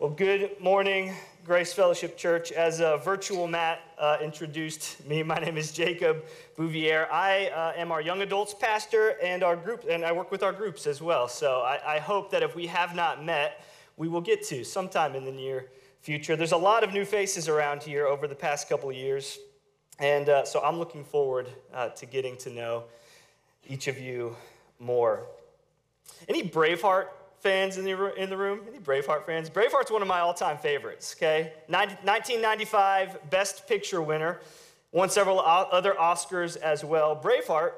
Well, good morning, Grace Fellowship Church. As a virtual Matt uh, introduced me, my name is Jacob Bouvier. I uh, am our young adults pastor and our group, and I work with our groups as well. So I, I hope that if we have not met, we will get to sometime in the near future. There's a lot of new faces around here over the past couple of years, and uh, so I'm looking forward uh, to getting to know each of you more. Any Braveheart fans in the, in the room? Any Braveheart fans? Braveheart's one of my all time favorites, okay? 1995 Best Picture winner, won several other Oscars as well. Braveheart,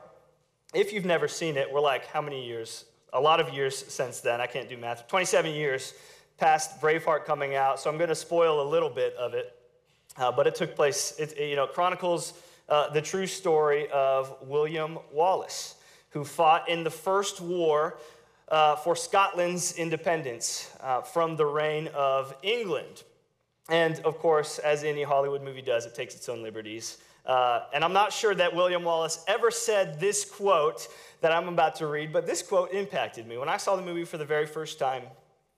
if you've never seen it, we're like, how many years? A lot of years since then. I can't do math. 27 years past Braveheart coming out, so I'm going to spoil a little bit of it. Uh, but it took place, it, you know, chronicles uh, the true story of William Wallace, who fought in the First War uh, for Scotland's independence uh, from the reign of England. And of course, as any Hollywood movie does, it takes its own liberties. Uh, and I'm not sure that William Wallace ever said this quote that I'm about to read, but this quote impacted me. When I saw the movie for the very first time,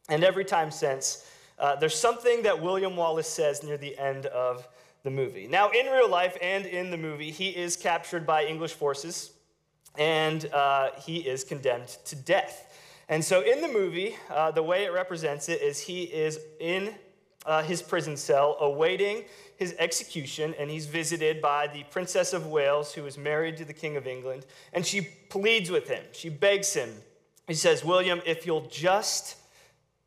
and every time since, uh, there's something that William Wallace says near the end of the movie. Now, in real life and in the movie, he is captured by English forces and uh, he is condemned to death. And so in the movie, uh, the way it represents it is he is in uh, his prison cell awaiting his execution, and he's visited by the Princess of Wales, who is married to the King of England, and she pleads with him. She begs him. He says, William, if you'll just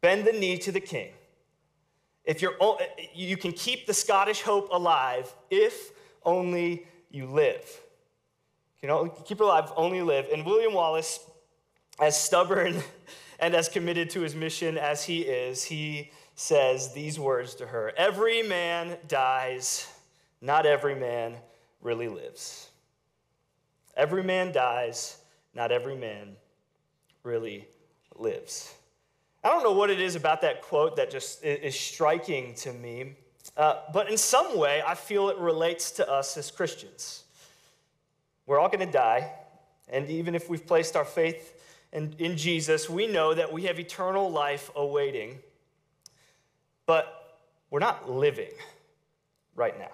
bend the knee to the king, if you're, you can keep the Scottish hope alive if only you live. You know, keep it alive, only live. And William Wallace as stubborn and as committed to his mission as he is, he says these words to her Every man dies, not every man really lives. Every man dies, not every man really lives. I don't know what it is about that quote that just is striking to me, uh, but in some way, I feel it relates to us as Christians. We're all going to die, and even if we've placed our faith and in Jesus, we know that we have eternal life awaiting, but we're not living right now.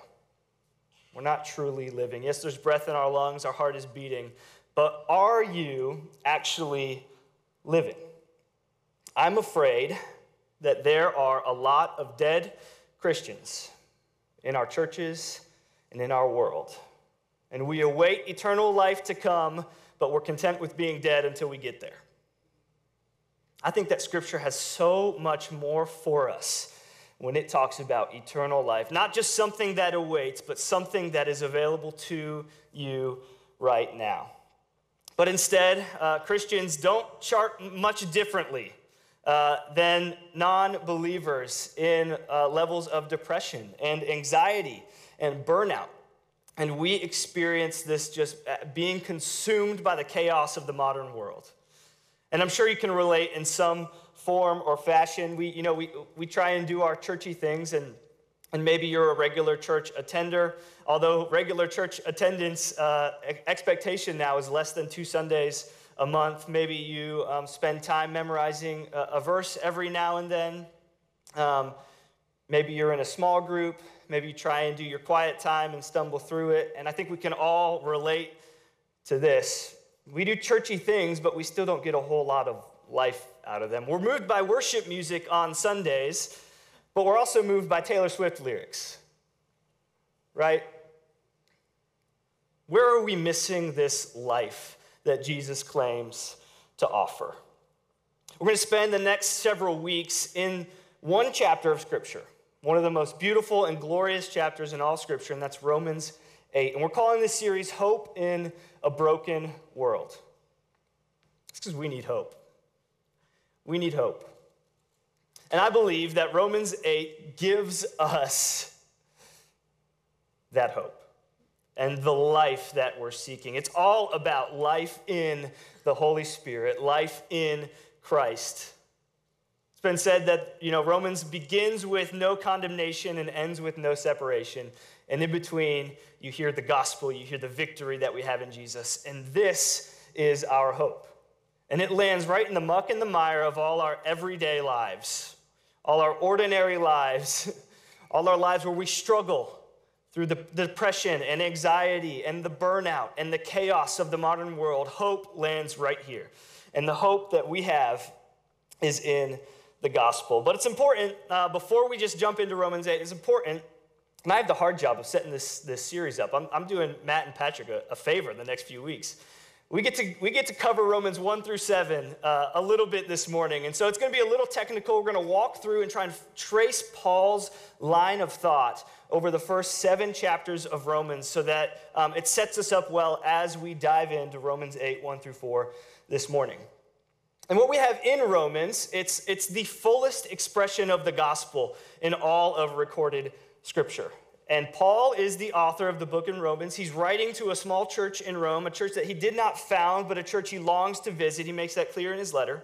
We're not truly living. Yes, there's breath in our lungs, our heart is beating, but are you actually living? I'm afraid that there are a lot of dead Christians in our churches and in our world. And we await eternal life to come but we're content with being dead until we get there. I think that scripture has so much more for us when it talks about eternal life. Not just something that awaits, but something that is available to you right now. But instead, uh, Christians don't chart much differently uh, than non believers in uh, levels of depression and anxiety and burnout and we experience this just uh, being consumed by the chaos of the modern world. And I'm sure you can relate in some form or fashion. We, you know, we, we try and do our churchy things, and, and maybe you're a regular church attender. Although regular church attendance uh, expectation now is less than two Sundays a month. Maybe you um, spend time memorizing a, a, verse every now and then. Um, maybe you're in a small group. Maybe you try and do your quiet time and stumble through it. And I think we can all relate to this. We do churchy things, but we still don't get a whole lot of life out of them. We're moved by worship music on Sundays, but we're also moved by Taylor Swift lyrics, right? Where are we missing this life that Jesus claims to offer? We're going to spend the next several weeks in one chapter of Scripture one of the most beautiful and glorious chapters in all Scripture, and that's Romans 8. And we're calling this series Hope in a Broken World. It's because we need hope. We need hope. And I believe that Romans 8 gives us that hope and the life that we're seeking. It's all about life in the Holy Spirit, life in Christ. It's been said that, you know, Romans begins with no condemnation and ends with no separation. And in between, you hear the gospel, you hear the victory that we have in Jesus. And this is our hope. And it lands right in the muck and the mire of all our everyday lives. all our ordinary lives, all our lives where we struggle through the depression and anxiety and the burnout and the chaos of the modern world, hope lands right here. And the hope that we have is in the gospel. But it's important, uh, before we just jump into Romans 8, it's important, and I have the hard job of setting this, this series up. I'm, I'm doing Matt and Patrick a, a favor the next few weeks. We get, to, we get to cover Romans 1 through 7 uh, a little bit this morning. And so it's going to be a little technical. We're going to walk through and try and trace Paul's line of thought over the first seven chapters of Romans so that um, it sets us up well as we dive into Romans 8, 1 through 4 this morning. And what we have in Romans, it's, it's the fullest expression of the gospel in all of recorded scripture. And Paul is the author of the book in Romans. He's writing to a small church in Rome, a church that he did not found, but a church he longs to visit. He makes that clear in his letter.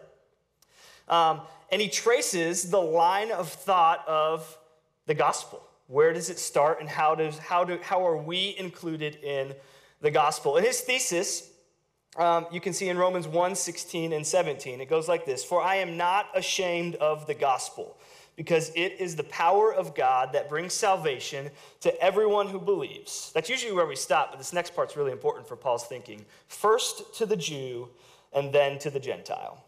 Um, and he traces the line of thought of the gospel. Where does it start, and how, does, how, do, how are we included in the gospel? And his thesis, um, you can see in Romans 1 16 and 17. It goes like this For I am not ashamed of the gospel because it is the power of God that brings salvation to everyone who believes. That's usually where we stop, but this next part's really important for Paul's thinking. First to the Jew, and then to the Gentile.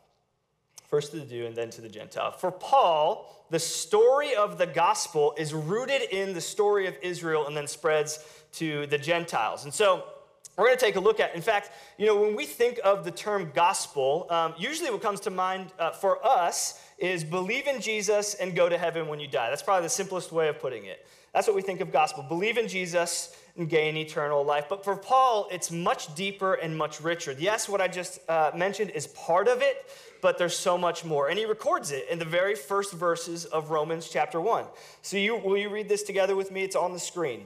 First to the Jew, and then to the Gentile. For Paul, the story of the gospel is rooted in the story of Israel and then spreads to the Gentiles. And so, we're going to take a look at. In fact, you know, when we think of the term gospel, um, usually what comes to mind uh, for us is believe in Jesus and go to heaven when you die. That's probably the simplest way of putting it. That's what we think of gospel. Believe in Jesus and gain eternal life. But for Paul, it's much deeper and much richer. Yes, what I just uh, mentioned is part of it, but there's so much more. And he records it in the very first verses of Romans chapter 1. So you, will you read this together with me? It's on the screen.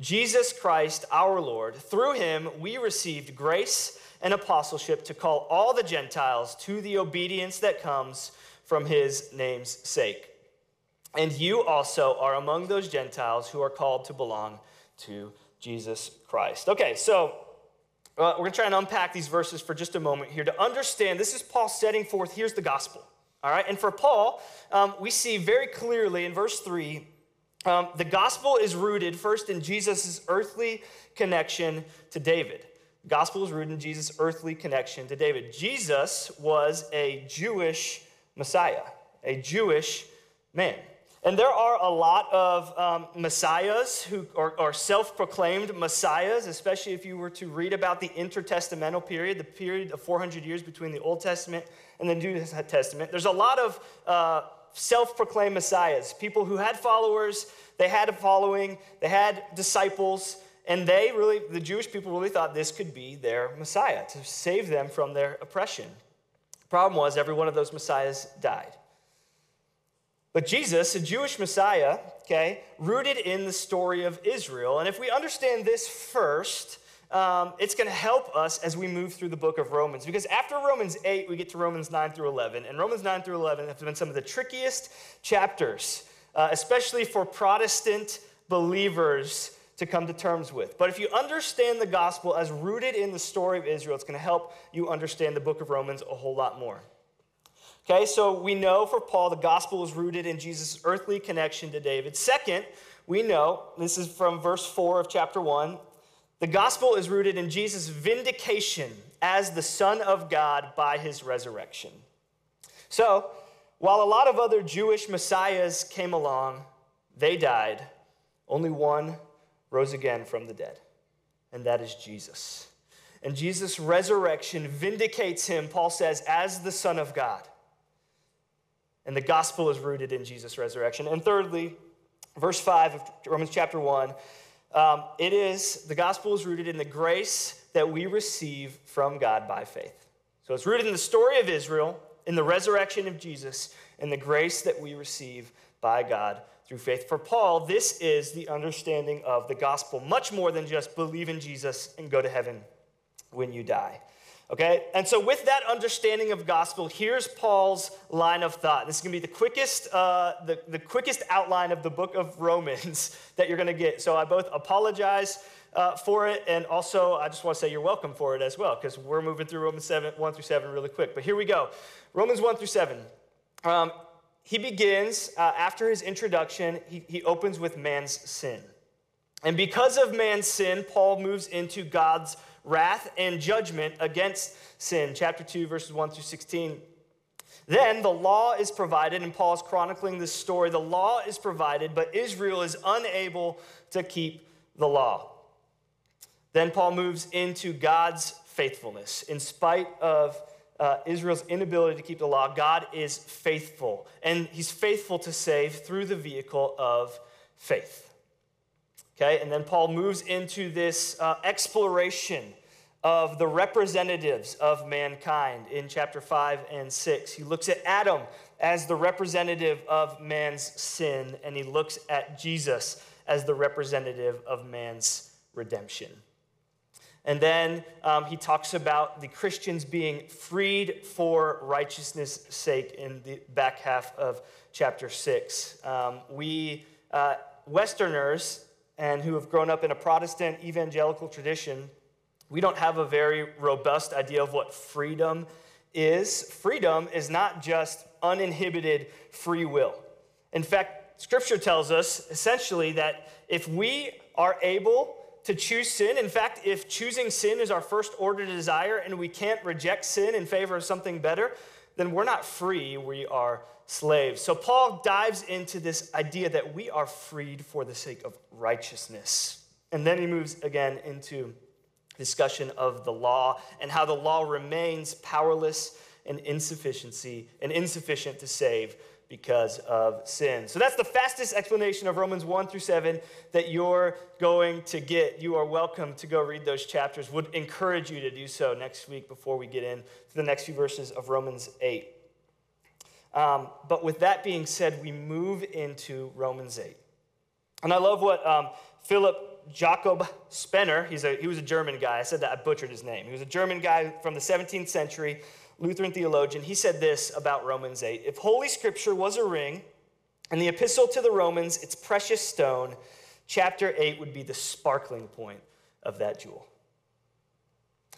Jesus Christ, our Lord, through him we received grace and apostleship to call all the Gentiles to the obedience that comes from his name's sake and you also are among those Gentiles who are called to belong to Jesus Christ. Okay, so uh, we're going to try and unpack these verses for just a moment here to understand this is Paul setting forth here's the gospel. All right, and for Paul, um, we see very clearly in verse 3 um, the gospel is rooted first in Jesus' earthly connection to David. The gospel is rooted in Jesus' earthly connection to David. Jesus was a Jewish Messiah, a Jewish man. And there are a lot of um, messiahs who are, self proclaimed messiahs, especially if you were to read about the intertestamental period, the period of 400 years between the Old Testament and the New Testament. There's a lot of uh, self proclaimed messiahs, people who had followers, they had a following, they had disciples, and they really, the Jewish people really thought this could be their Messiah to save them from their oppression. Problem was, every one of those messiahs died. But Jesus, a Jewish Messiah, okay, rooted in the story of Israel. And if we understand this first, um, it's going to help us as we move through the book of Romans. Because after Romans 8, we get to Romans 9 through 11. And Romans 9 through 11 have been some of the trickiest chapters, uh, especially for Protestant believers to come to terms with. But if you understand the gospel as rooted in the story of Israel, it's going to help you understand the book of Romans a whole lot more. Okay, so we know for Paul the gospel is rooted in Jesus' earthly connection to David. Second, we know, this is from verse 4 of chapter 1, the gospel is rooted in Jesus' vindication as the Son of God by his resurrection. So, while a lot of other Jewish messiahs came along, they died, only one rose again from the dead, and that is Jesus. And Jesus' resurrection vindicates him, Paul says, as the Son of God. And the gospel is rooted in Jesus' resurrection. And thirdly, verse 5 of Romans chapter 1, um, it is, the gospel is rooted in the grace that we receive from God by faith. So it's rooted in the story of Israel, in the resurrection of Jesus, and the grace that we receive by God through faith. For Paul, this is the understanding of the gospel, much more than just believe in Jesus and go to heaven when you die. Okay? And so, with that understanding of gospel, here's Paul's line of thought. This is going to be the quickest, uh, the, the quickest outline of the book of Romans that you're going to get. So, I both apologize uh, for it, and also I just want to say you're welcome for it as well, because we're moving through Romans 7, 1 through 7 really quick. But here we go Romans 1 through 7. Um, he begins, uh, after his introduction, he, he opens with man's sin. And because of man's sin, Paul moves into God's wrath and judgment against sin. Chapter 2, verses 1 through 16. Then the law is provided, and Paul is chronicling this story. The law is provided, but Israel is unable to keep the law. Then Paul moves into God's faithfulness. In spite of uh, Israel's inability to keep the law, God is faithful, and he's faithful to save through the vehicle of faith. Okay, and then Paul moves into this uh, exploration of the representatives of mankind in chapter 5 and 6. He looks at Adam as the representative of man's sin, and he looks at Jesus as the representative of man's redemption. And then um, he talks about the Christians being freed for righteousness' sake in the back half of chapter 6. Um, we, uh, Westerners, and who have grown up in a Protestant evangelical tradition, we don't have a very robust idea of what freedom is. Freedom is not just uninhibited free will. In fact, scripture tells us essentially that if we are able to choose sin, in fact, if choosing sin is our first order desire and we can't reject sin in favor of something better, then we're not free, we are slaves. So Paul dives into this idea that we are freed for the sake of righteousness. And then he moves again into discussion of the law and how the law remains powerless and insufficiency and insufficient to save because of sin. So that's the fastest explanation of Romans 1 through 7 that you're going to get. You are welcome to go read those chapters. Would encourage you to do so next week before we get into the next few verses of Romans 8. Um, but with that being said, we move into Romans 8. And I love what um, Philip Jakob Spener, he's a, he was a German guy. I said that, I butchered his name. He was a German guy from the 17th century Lutheran theologian, he said this about Romans 8 If Holy Scripture was a ring, and the epistle to the Romans, its precious stone, chapter 8 would be the sparkling point of that jewel.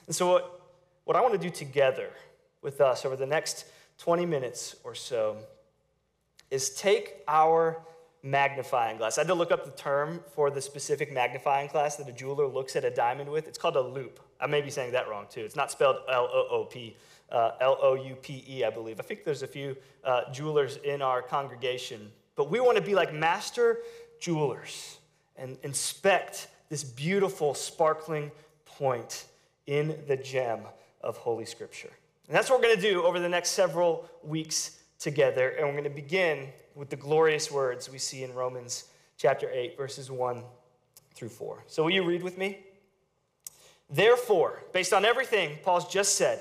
And so, what, what I want to do together with us over the next 20 minutes or so is take our magnifying glass. I had to look up the term for the specific magnifying glass that a jeweler looks at a diamond with. It's called a loupe. I may be saying that wrong too. It's not spelled L O O P uh, L O U P E, I believe. I think there's a few uh, jewelers in our congregation. But we want to be like master jewelers and inspect this beautiful, sparkling point in the gem of Holy Scripture. And that's what we're going to do over the next several weeks together. And we're going to begin with the glorious words we see in Romans chapter 8, verses 1 through 4. So, will you read with me? Therefore, based on everything Paul's just said,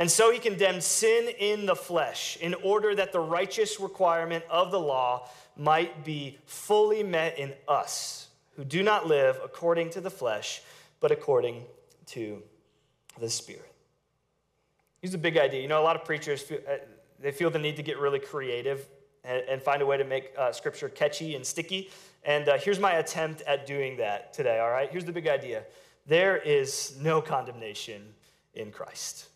and so he condemned sin in the flesh in order that the righteous requirement of the law might be fully met in us who do not live according to the flesh, but according to the Spirit. Here's a big idea. You know, a lot of preachers, uh, they feel the need to get really creative and, and find a way to make uh, Scripture catchy and sticky. And uh, here's my attempt at doing that today, all right? Here's the big idea there is no condemnation in Christ.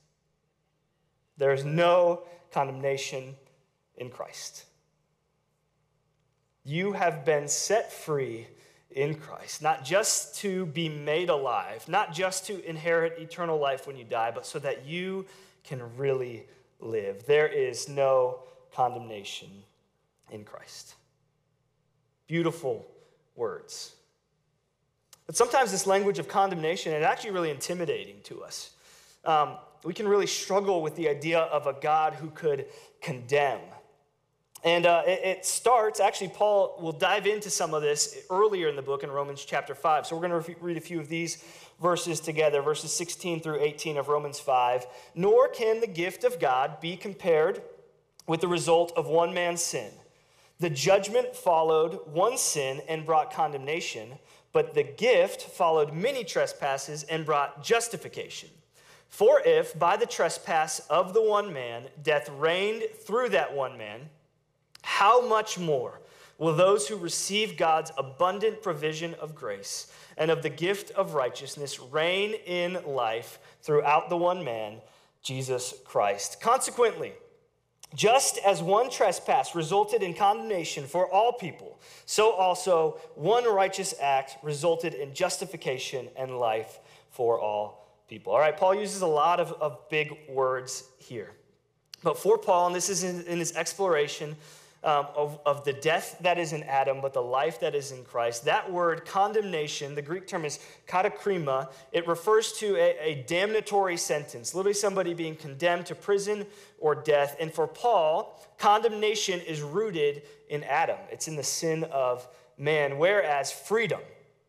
There is no condemnation in Christ. You have been set free in Christ, not just to be made alive, not just to inherit eternal life when you die, but so that you can really live. There is no condemnation in Christ. Beautiful words. But sometimes this language of condemnation is actually really intimidating to us. Um, we can really struggle with the idea of a God who could condemn. And uh, it, it, starts, actually, Paul will dive into some of this earlier in the book in Romans chapter 5. So we're going to read a few of these verses together, verses 16 through 18 of Romans 5. Nor can the gift of God be compared with the result of one man's sin. The judgment followed one sin and brought condemnation, but the gift followed many trespasses and brought justification. For if by the trespass of the one man death reigned through that one man, how much more will those who receive God's abundant provision of grace and of the gift of righteousness reign in life throughout the one man, Jesus Christ? Consequently, just as one trespass resulted in condemnation for all people, so also one righteous act resulted in justification and life for all people. All right, Paul uses a lot of, of big words here. But for Paul, and this is in, in his exploration um, of, of the death that is in Adam, but the life that is in Christ. That word condemnation, the Greek term is katakrima, it refers to a, a damnatory sentence, literally somebody being condemned to prison or death. And for Paul, condemnation is rooted in Adam, it's in the sin of man, whereas freedom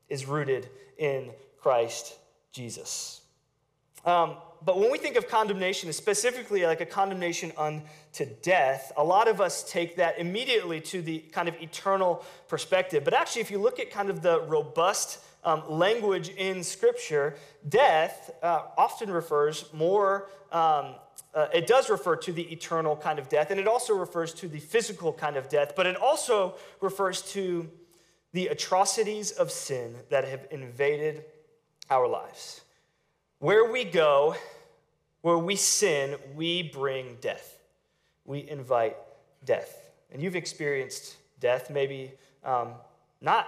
is rooted in Christ Jesus. Um, but when we think of condemnation, specifically like a condemnation unto death, a lot of us take that immediately to the kind of eternal perspective. But actually, if you look at kind of the robust um, language in Scripture, death uh, often refers more, um, uh, it does refer to the eternal kind of death, and it also refers to the physical kind of death, but it also refers to the atrocities of sin that have invaded our lives. Where we go, where we sin, we bring death. We invite death. And you've experienced death, maybe um, not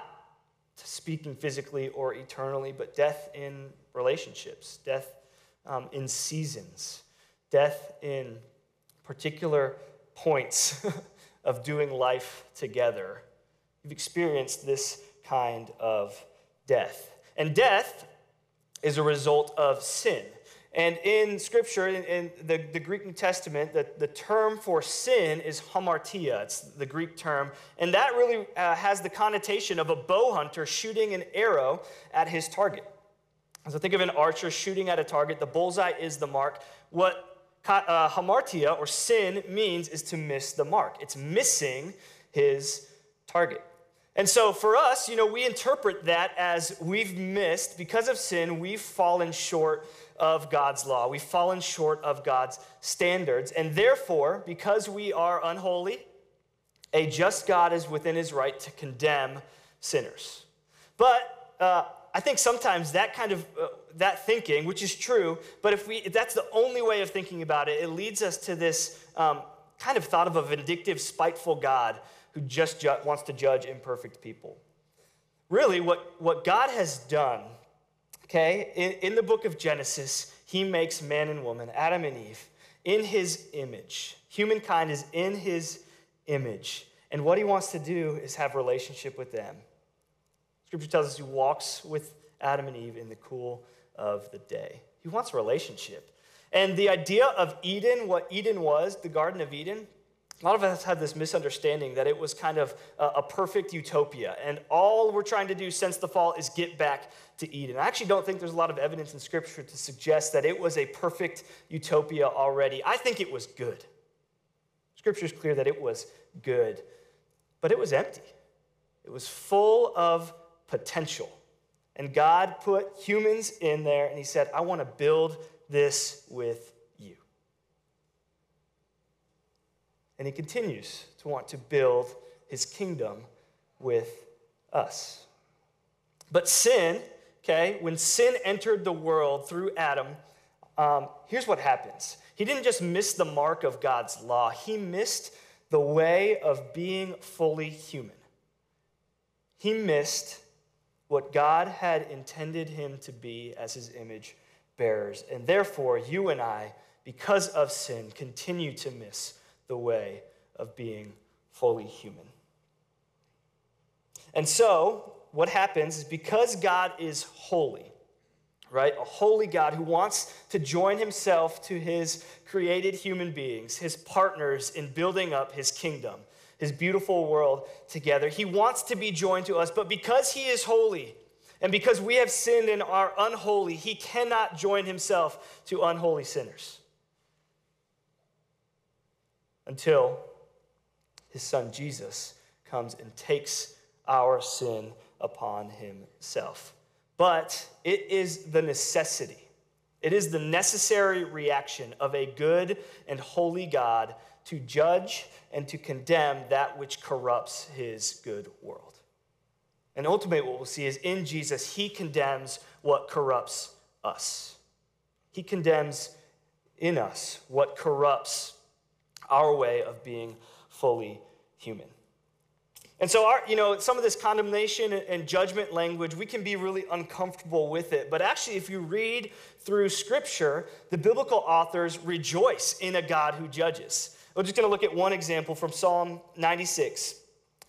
speaking physically or eternally, but death in relationships, death um, in seasons, death in particular points of doing life together. You've experienced this kind of death. And death is a result of sin. And in Scripture, in, in the, the, Greek New Testament, the, the term for sin is hamartia. It's the Greek term. And that really uh, has the connotation of a bow hunter shooting an arrow at his target. So think of an archer shooting at a target. The bullseye is the mark. What uh, hamartia, or sin, means is to miss the mark. It's missing his target. And so for us, you know, we interpret that as we've missed, because of sin, we've fallen short of God's law. We've fallen short of God's standards. And therefore, because we are unholy, a just God is within his right to condemn sinners. But uh, I think sometimes that kind of uh, that thinking, which is true, but if we if that's the only way of thinking about it, it leads us to this um, kind of thought of a vindictive, spiteful God who just ju- wants to judge imperfect people. Really, what, what God has done, okay, in, in the book of Genesis, he makes man and woman, Adam and Eve, in his image. Humankind is in his image. And what he wants to do is have relationship with them. Scripture tells us he walks with Adam and Eve in the cool of the day. He wants a relationship. And the idea of Eden, what Eden was, the Garden of Eden, a lot of us have this misunderstanding that it was kind of a, perfect utopia, and all we're trying to do since the fall is get back to Eden. I actually don't think there's a lot of evidence in Scripture to suggest that it was a perfect utopia already. I think it was good. Scripture is clear that it was good, but it was empty. It was full of potential. And God put humans in there, and He said, I want to build this with And he continues to want to build his kingdom with us. But sin, okay, when sin entered the world through Adam, um, here's what happens. He didn't just miss the mark of God's law, he missed the way of being fully human. He missed what God had intended him to be as his image bearers. And therefore, you and I, because of sin, continue to miss the way of being fully human. And so, what happens is because God is holy, right? A holy God who wants to join himself to his created human beings, his partners in building up his kingdom, his beautiful world together. He wants to be joined to us, but because he is holy, and because we have sinned and are unholy, he cannot join himself to unholy sinners until his son Jesus comes and takes our sin upon himself. But it is the necessity, it is the necessary reaction of a good and holy God to judge and to condemn that which corrupts his good world. And ultimately, what we'll see is in Jesus, he condemns what corrupts us. He condemns in us what corrupts our way of being fully human. And so, our, you know, some of this condemnation and judgment language, we can be really uncomfortable with it. But actually, if you read through Scripture, the biblical authors rejoice in a God who judges. We're just going to look at one example from Psalm 96.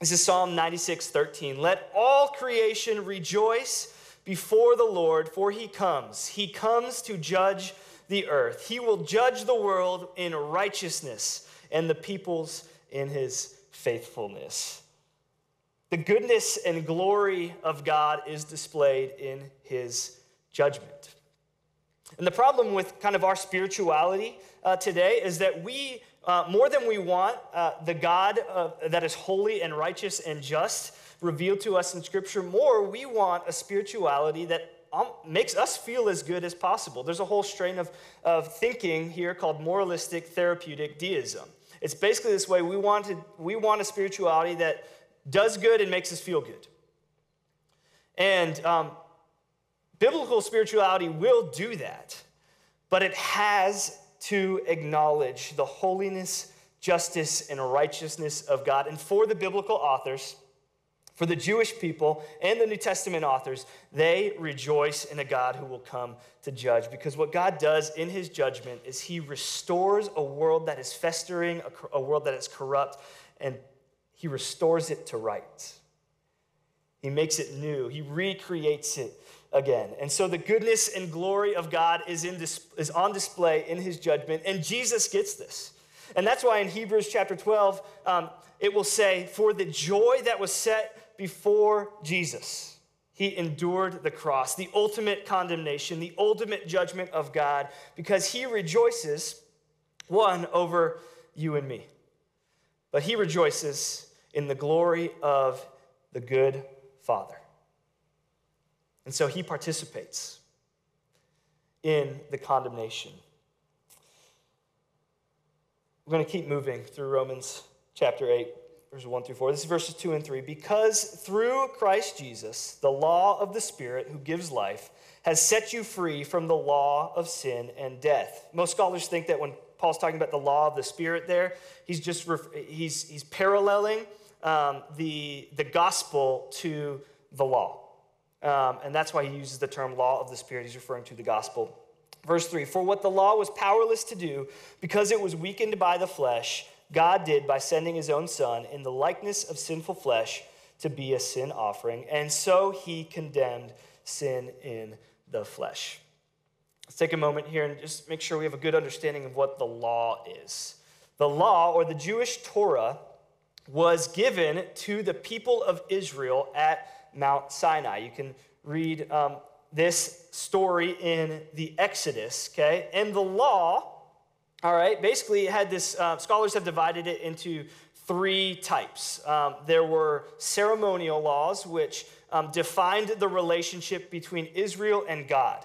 This is Psalm 96, 13. Let all creation rejoice before the Lord, for he comes. He comes to judge the earth. He will judge the world in righteousness and the peoples in his faithfulness. The goodness and glory of God is displayed in his judgment. And the problem with kind of our spirituality uh, today is that we, uh, more than we want uh, the God uh, that is holy and righteous and just revealed to us in Scripture, more we want a spirituality that um, makes us feel as good as possible. There's a whole strain of, of thinking here called moralistic therapeutic deism. It's basically this way we want, to, we want a spirituality that does good and makes us feel good. And um, biblical spirituality will do that, but it has to acknowledge the holiness, justice, and righteousness of God. And for the biblical authors, for the Jewish people and the New Testament authors, they rejoice in a God who will come to judge. Because what God does in his judgment is he restores a world that is festering, a world that is corrupt, and he restores it to right. He makes it new, he recreates it again. And so the goodness and glory of God is, in is on display in his judgment, and Jesus gets this. And that's why in Hebrews chapter 12, um, it will say, For the joy that was set before Jesus. He endured the cross, the ultimate condemnation, the ultimate judgment of God, because he rejoices, one, over you and me. But he rejoices in the glory of the good Father. And so he participates in the condemnation. We're going to keep moving through Romans chapter 8 verses 1 through 4. This is verses 2 and 3. Because through Christ Jesus, the law of the Spirit who gives life has set you free from the law of sin and death. Most scholars think that when Paul's talking about the law of the Spirit there, he's just ref- he's, he's paralleling um, the, the gospel to the law. Um, and that's why he uses the term law of the Spirit. He's referring to the gospel. Verse 3 For what the law was powerless to do, because it was weakened by the flesh, God did by sending his own son in the likeness of sinful flesh to be a sin offering. And so he condemned sin in the flesh. Let's take a moment here and just make sure we have a good understanding of what the law is. The law, or the Jewish Torah, was given to the people of Israel at Mount Sinai. You can read um, this story in the Exodus, okay? And the law all right, basically, it had this, uh, scholars have divided it into three types. Um, there were ceremonial laws, which um, defined the relationship between Israel and God.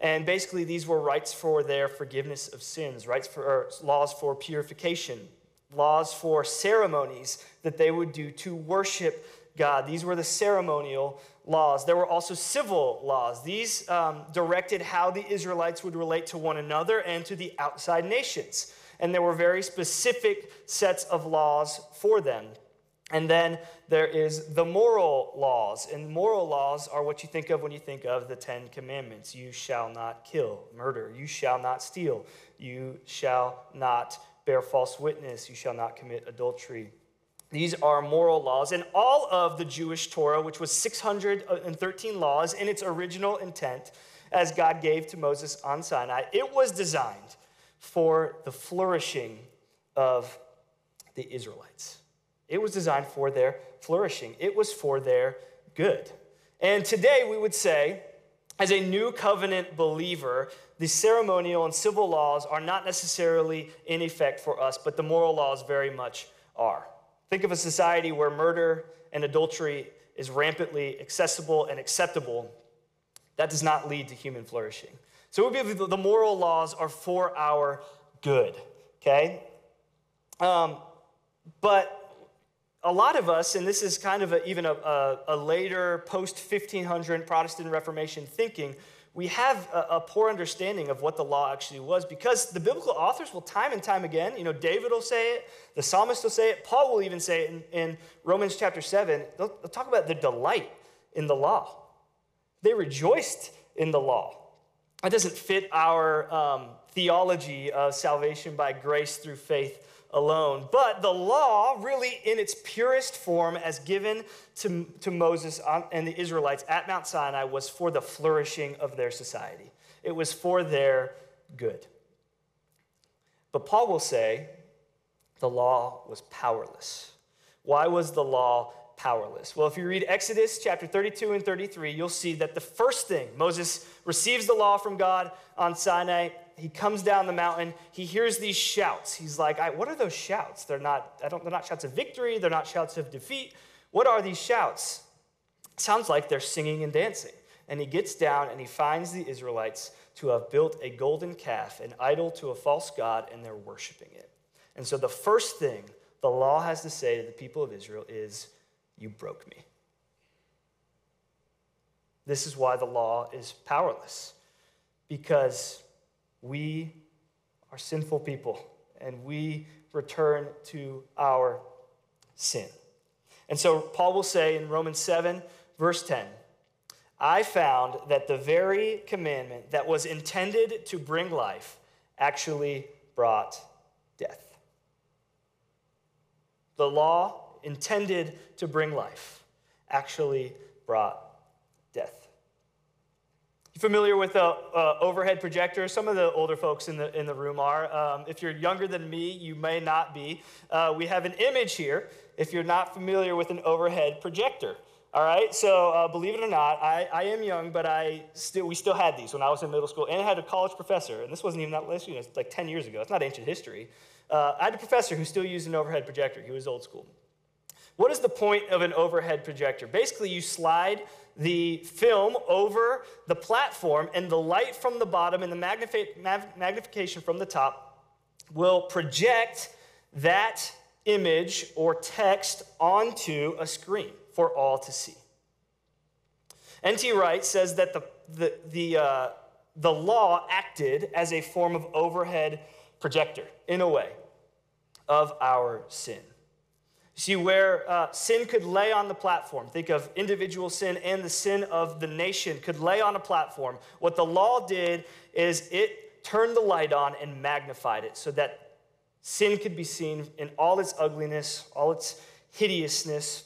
And basically, these were rites for their forgiveness of sins, rights for laws for purification, laws for ceremonies that they would do to worship God. These were the ceremonial laws. There were also civil laws. These um, directed how the Israelites would relate to one another and to the outside nations. And there were very specific sets of laws for them. And then there is the moral laws. And moral laws are what you think of when you think of the Ten Commandments. You shall not kill, murder. You shall not steal. You shall not bear false witness. You shall not commit adultery. These are moral laws. And all of the Jewish Torah, which was 613 laws in its original intent, as God gave to Moses on Sinai, it was designed for the flourishing of the Israelites. It was designed for their flourishing, it was for their good. And today we would say, as a new covenant believer, the ceremonial and civil laws are not necessarily in effect for us, but the moral laws very much are. Think of a society where murder and adultery is rampantly accessible and acceptable. That does not lead to human flourishing. So we believe the moral laws are for our good, okay? Um, but a lot of us, and this is kind of a, even a, a, a later post 1500 Protestant Reformation thinking, we have a, a, poor understanding of what the law actually was because the biblical authors will time and time again, you know, David will say it, the psalmist will say it, Paul will even say it in, in Romans chapter 7. They'll, they'll, talk about the delight in the law. They rejoiced in the law. That doesn't fit our um, theology of salvation by grace through faith alone. But the law, really in its purest form, as given to, to Moses and the Israelites at Mount Sinai, was for the flourishing of their society. It was for their good. But Paul will say the law was powerless. Why was the law powerless? Well, if you read Exodus chapter 32 and 33, you'll see that the first thing Moses receives the law from God on Sinai, he comes down the mountain. He hears these shouts. He's like, What are those shouts? They're not, I don't, they're not shouts of victory. They're not shouts of defeat. What are these shouts? Sounds like they're singing and dancing. And he gets down and he finds the Israelites to have built a golden calf, an idol to a false god, and they're worshiping it. And so the first thing the law has to say to the people of Israel is, You broke me. This is why the law is powerless, because we are sinful people and we return to our sin. And so Paul will say in Romans 7, verse 10, I found that the very commandment that was intended to bring life actually brought death. The law intended to bring life actually brought death. you familiar with the uh, overhead projector? Some of the older folks in the, in the room are. Um, if you're younger than me, you may not be. Uh, we have an image here if you're not familiar with an overhead projector. All right, so uh, believe it or not, I, I am young, but I still, we still had these when I was in middle school, and I had a college professor, and this wasn't even that last year, it's like 10 years ago. It's not ancient history. Uh, I had a professor who still used an overhead projector. He was old school. What is the point of an overhead projector? Basically, you slide the film over the platform, and the light from the bottom and the magnification from the top will project that image or text onto a screen for all to see. N.T. Wright says that the, the, the, uh, the law acted as a form of overhead projector, in a way, of our sin. See, where uh, sin could lay on the platform, think of individual sin and the sin of the nation could lay on a platform. What the law did is it turned the light on and magnified it so that sin could be seen in all its ugliness, all its hideousness,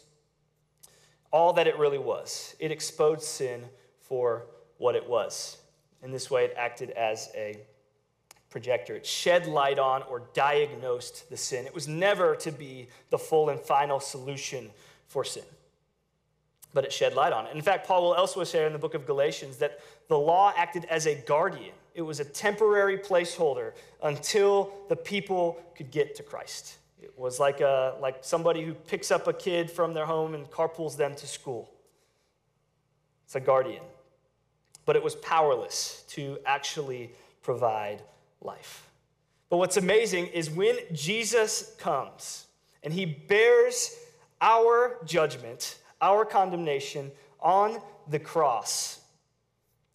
all that it really was. It exposed sin for what it was. In this way, it acted as a projector. It shed light on or diagnosed the sin. It was never to be the full and final solution for sin, but it shed light on it. In fact, Paul will elsewhere say in the book of Galatians that the law acted as a guardian, it was a temporary placeholder until the people could get to Christ. It was like, a, like somebody who picks up a kid from their home and carpools them to school. It's a guardian. But it was powerless to actually provide life. But what's amazing is when Jesus comes and he bears our judgment, our condemnation on the cross,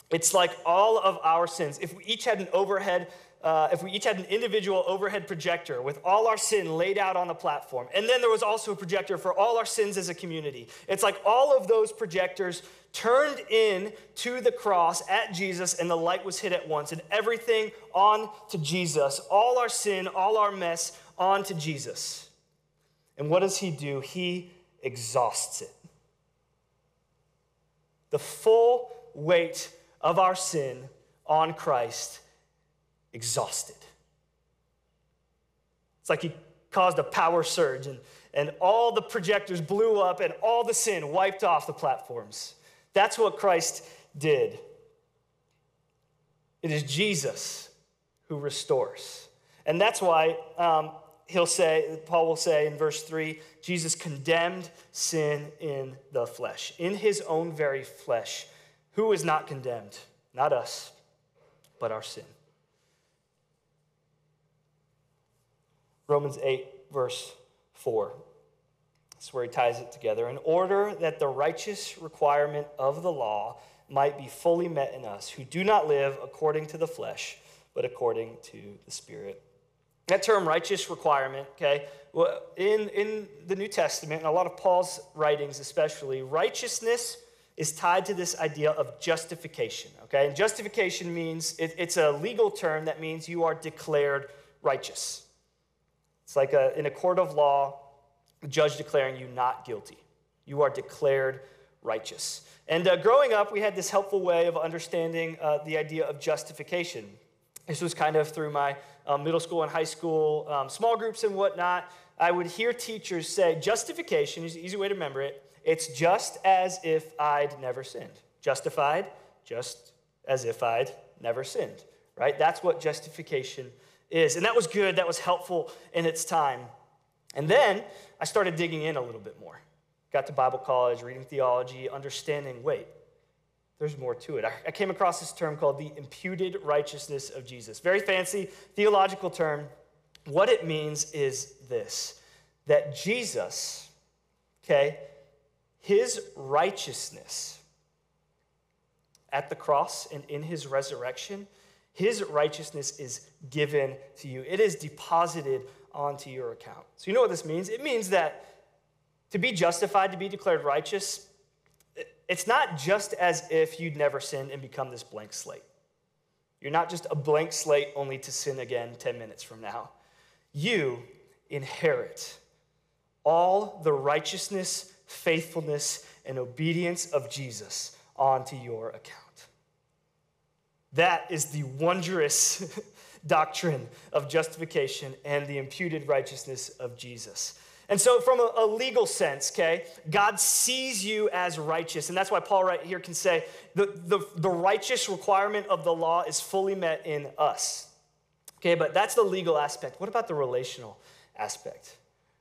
it's like all of our sins. If we each had an overhead, uh, if we each had an individual overhead projector with all our sin laid out on the platform, and then there was also a projector for all our sins as a community, it's like all of those projectors turned in to the cross at Jesus, and the light was hit at once, and everything on to Jesus. All our sin, all our mess, on to Jesus. And what does he do? He exhausts it. The full weight of our sin on Christ exhausted. It's like he caused a power surge and, and all the projectors blew up and all the sin wiped off the platforms. That's what Christ did. It is Jesus who restores. And that's why um, he'll say, Paul will say in verse 3 Jesus condemned sin in the flesh, in his own very flesh. Who is not condemned? Not us, but our sin. Romans 8, verse 4. That's where he ties it together. In order that the righteous requirement of the law might be fully met in us, who do not live according to the flesh, but according to the Spirit. That term, righteous requirement, okay, well, in, in the New Testament, and a lot of Paul's writings especially, righteousness is tied to this idea of justification, okay? And justification means it, it's a legal term that means you are declared righteous. It's like a, in a court of law, judge declaring you not guilty. You are declared righteous. And uh, growing up, we had this helpful way of understanding uh, the idea of justification. This was kind of through my um, middle school and high school um, small groups and whatnot. I would hear teachers say, justification is an easy way to remember it. It's just as if I'd never sinned. Justified, just as if I'd never sinned, right? That's what justification is. And that was good, that was helpful in its time. And then I started digging in a little bit more. Got to Bible college, reading theology, understanding wait, there's more to it. I came across this term called the imputed righteousness of Jesus. Very fancy theological term. What it means is this that Jesus, okay, his righteousness at the cross and in his resurrection, his righteousness is given to you. It is deposited onto your account. So, you know what this means? It means that to be justified, to be declared righteous, it's not just as if you'd never sinned and become this blank slate. You're not just a blank slate only to sin again 10 minutes from now. You inherit all the righteousness, faithfulness, and obedience of Jesus onto your account. That is the wondrous doctrine of justification and the imputed righteousness of Jesus. And so, from a, a, legal sense, okay, God sees you as righteous. And that's why Paul right here can say the, the, the righteous requirement of the law is fully met in us. Okay, but that's the legal aspect. What about the relational aspect?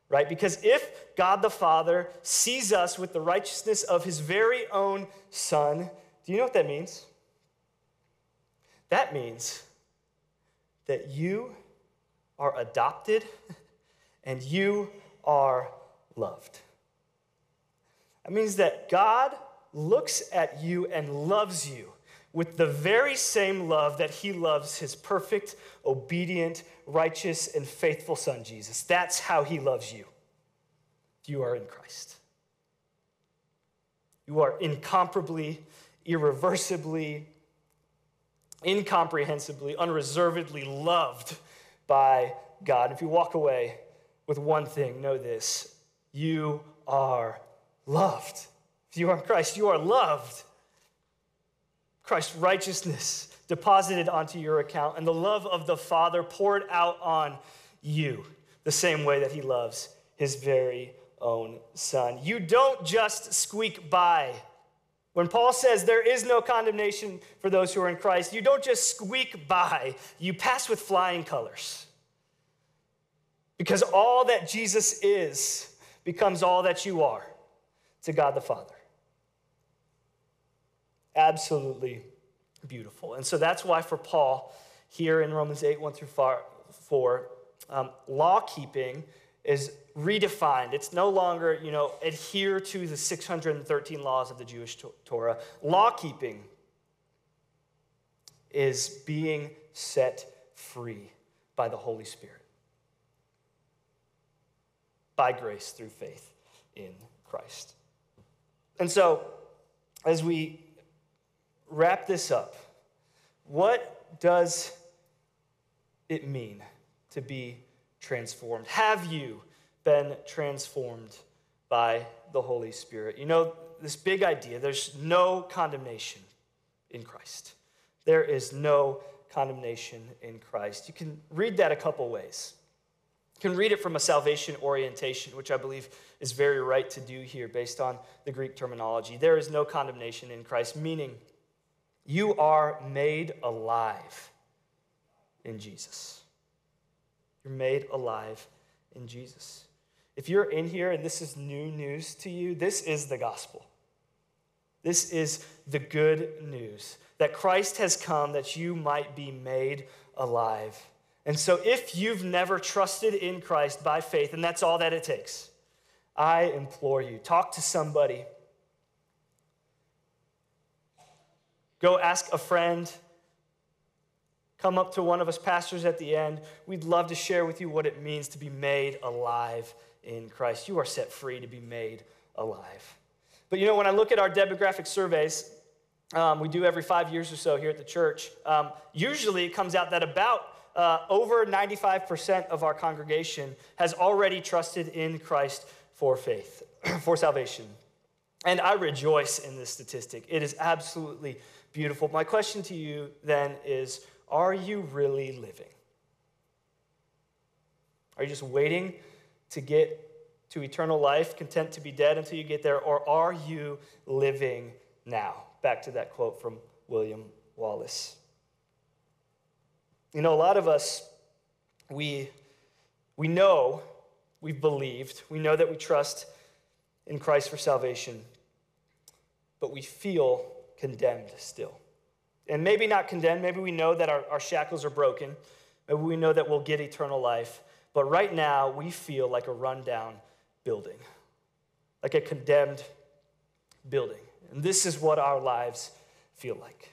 Right? Because if God the Father sees us with the righteousness of his very own Son, do you know what that means? That means that you are adopted and you are loved. That means that God looks at you and loves you with the very same love that he loves his perfect, obedient, righteous, and faithful son, Jesus. That's how he loves you. You are in Christ. You are incomparably, irreversibly, incomprehensibly, unreservedly loved by God. If you walk away with one thing know this you are loved. If you are in Christ, you are loved. Christ's righteousness deposited onto your account, and the love of the Father poured out on you the same way that He loves His very own Son. You don't just squeak by. When Paul says there is no condemnation for those who are in Christ, you don't just squeak by, you pass with flying colors. Because all that Jesus is becomes all that you are to God the Father. Absolutely beautiful. And so that's why for Paul, here in Romans 8, 1 through 4, um, law keeping is redefined. It's no longer, you know, adhere to the 613 laws of the Jewish Torah. Law keeping is being set free by the Holy Spirit by grace through faith in Christ. And so, as we wrap this up, what does it mean to be transformed? Have you been transformed by the Holy Spirit. You know, this big idea there's no condemnation in Christ. There is no condemnation in Christ. You can read that a couple ways. You can read it from a salvation orientation, which I believe is very right to do here based on the Greek terminology. There is no condemnation in Christ, meaning you are made alive in Jesus. You're made alive in Jesus. If you're in here and this is new news to you, this is the gospel. This is the good news that Christ has come that you might be made alive. And so, if you've never trusted in Christ by faith, and that's all that it takes, I implore you talk to somebody. Go ask a friend. Come up to one of us pastors at the end. We'd love to share with you what it means to be made alive in Christ. You are set free to be made alive. But you know, when I look at our demographic surveys, um, we do every five years or so here at the church, um, usually it comes out that about uh, over 95% of our congregation has already trusted in Christ for faith, for salvation. And I rejoice in this statistic. It is absolutely beautiful. My question to you then is Are you really living? Are you just waiting to get to eternal life, content to be dead until you get there, or are you living now? Back to that quote from William Wallace. You know, a lot of us, we, we know, we've believed, we know that we trust in Christ for salvation, but we feel condemned still. And maybe not condemned, maybe we know that our, our shackles are broken, maybe we know that we'll get eternal life, but right now we feel like a rundown building, like a condemned building. And this is what our lives feel like.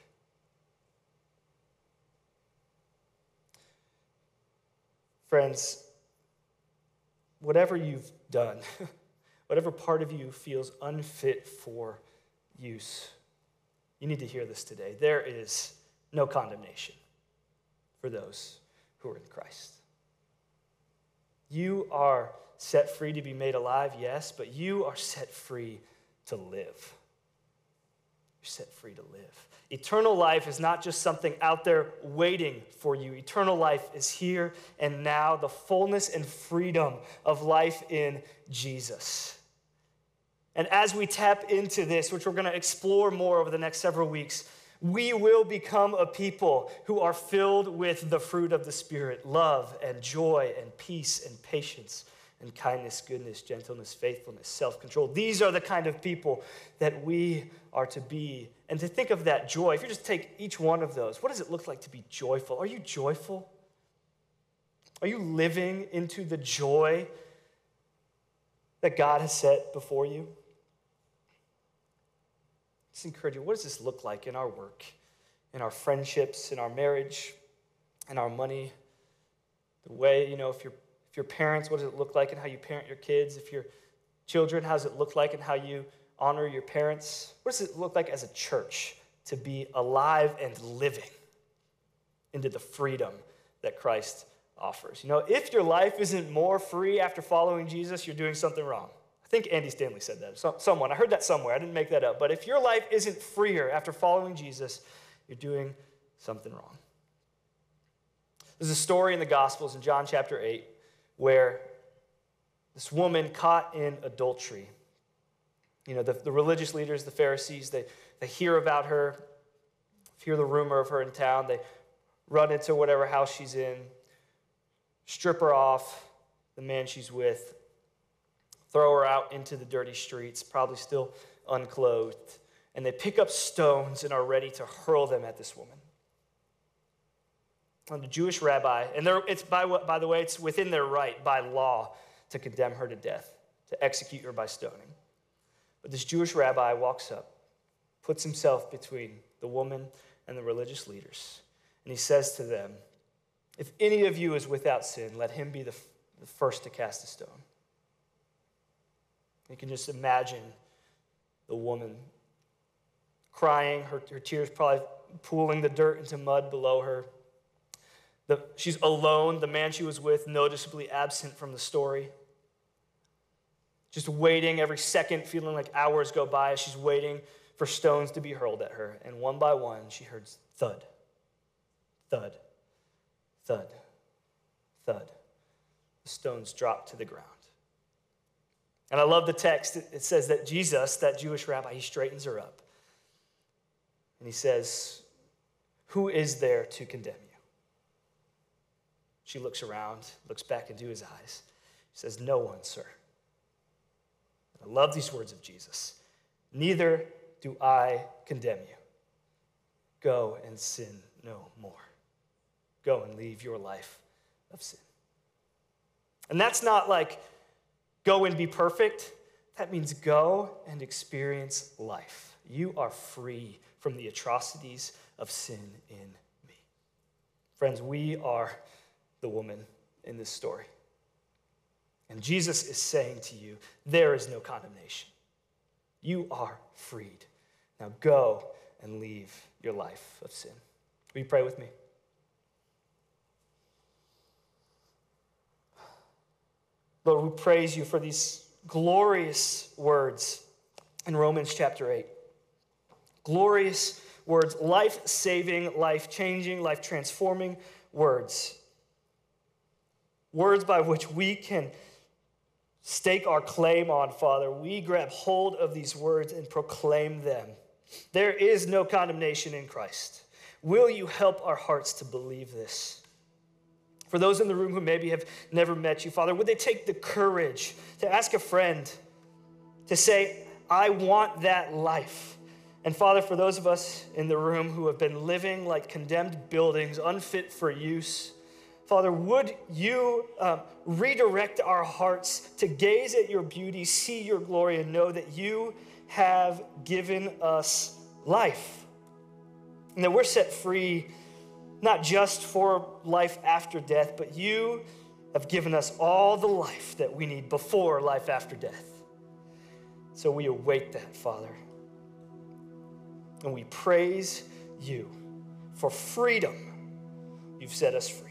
Friends, whatever you've done, whatever part of you feels unfit for use, you need to hear this today. There is no condemnation for those who are in Christ. You are set free to be made alive, yes, but you are set free to live. You're set free to live. Eternal life is not just something out there waiting for you. Eternal life is here and now, the fullness and freedom of life in Jesus. And as we tap into this, which we're going to explore more over the next several weeks, we will become a people who are filled with the fruit of the Spirit love and joy and peace and patience and kindness, goodness, gentleness, faithfulness, self control. These are the kind of people that we are to be. And to think of that joy, if you just take each one of those, what does it look like to be joyful? Are you joyful? Are you living into the joy that God has set before you? Just encourage you. What does this look like in our work, in our friendships, in our marriage, in our money? The way, you know, if you're if you're parents, what does it look like and how you parent your kids? If you're children, how does it look like and how you honor your parents? What does it look like as a church to be alive and living into the freedom that Christ offers? You know, if your life isn't more free after following Jesus, you're doing something wrong. I think Andy Stanley said that. So, someone, I heard that somewhere. I didn't make that up. But if your life isn't freer after following Jesus, you're doing something wrong. There's a story in the Gospels in John chapter 8 where this woman caught in adultery. You know, the, the religious leaders, the Pharisees, they, they hear about her, hear the rumor of her in town. They run into whatever house she's in, strip her off, the man she's with, throw her out into the dirty streets, probably still unclothed. And they pick up stones and are ready to hurl them at this woman And the Jewish rabbi, and it's by, by the way, it's within their right by law to condemn her to death, to execute her by stoning. But this Jewish rabbi walks up, puts himself between the woman and the religious leaders, and he says to them, If any of you is without sin, let him be the, the first to cast a stone. You can just imagine the woman crying, her, her tears probably pooling the dirt into mud below her. The, she's alone. The man she was with, noticeably absent from the story. just waiting every second, feeling like hours go by as she's waiting for stones to be hurled at her. And one by one, she heard thud, thud, thud, thud. The stones dropped to the ground. And I love the text. It says that Jesus, that Jewish rabbi, he straightens her up. And he says, Who is there to condemn you? She looks around, looks back into his eyes. He says, No one, sir. I love these words of Jesus. Neither do I condemn you. Go and sin no more. Go and leave your life of sin. And that's not like go and be perfect. That means go and experience life. You are free from the atrocities of sin in me. Friends, we are the woman in this story. And Jesus is saying to you, there is no condemnation. You are freed. Now go and leave your life of sin. Will you pray with me? Lord, we praise you for these glorious words in Romans chapter 8. Glorious words, life saving, life changing, life transforming words. Words by which we can stake our claim on, Father. We grab hold of these words and proclaim them. There is no condemnation in Christ. Will you help our hearts to believe this? For those in the room who maybe have never met you, Father, would they take the courage to ask a friend to say, I want that life? And Father, for those of us in the room who have been living like condemned buildings, unfit for use, Father, would you um, redirect our hearts to gaze at your beauty, see your glory, and know that you have given us life? And that we're set free not just for life after death, but you have given us all the life that we need before life after death. So we await that, Father. And we praise you for freedom. You've set us free.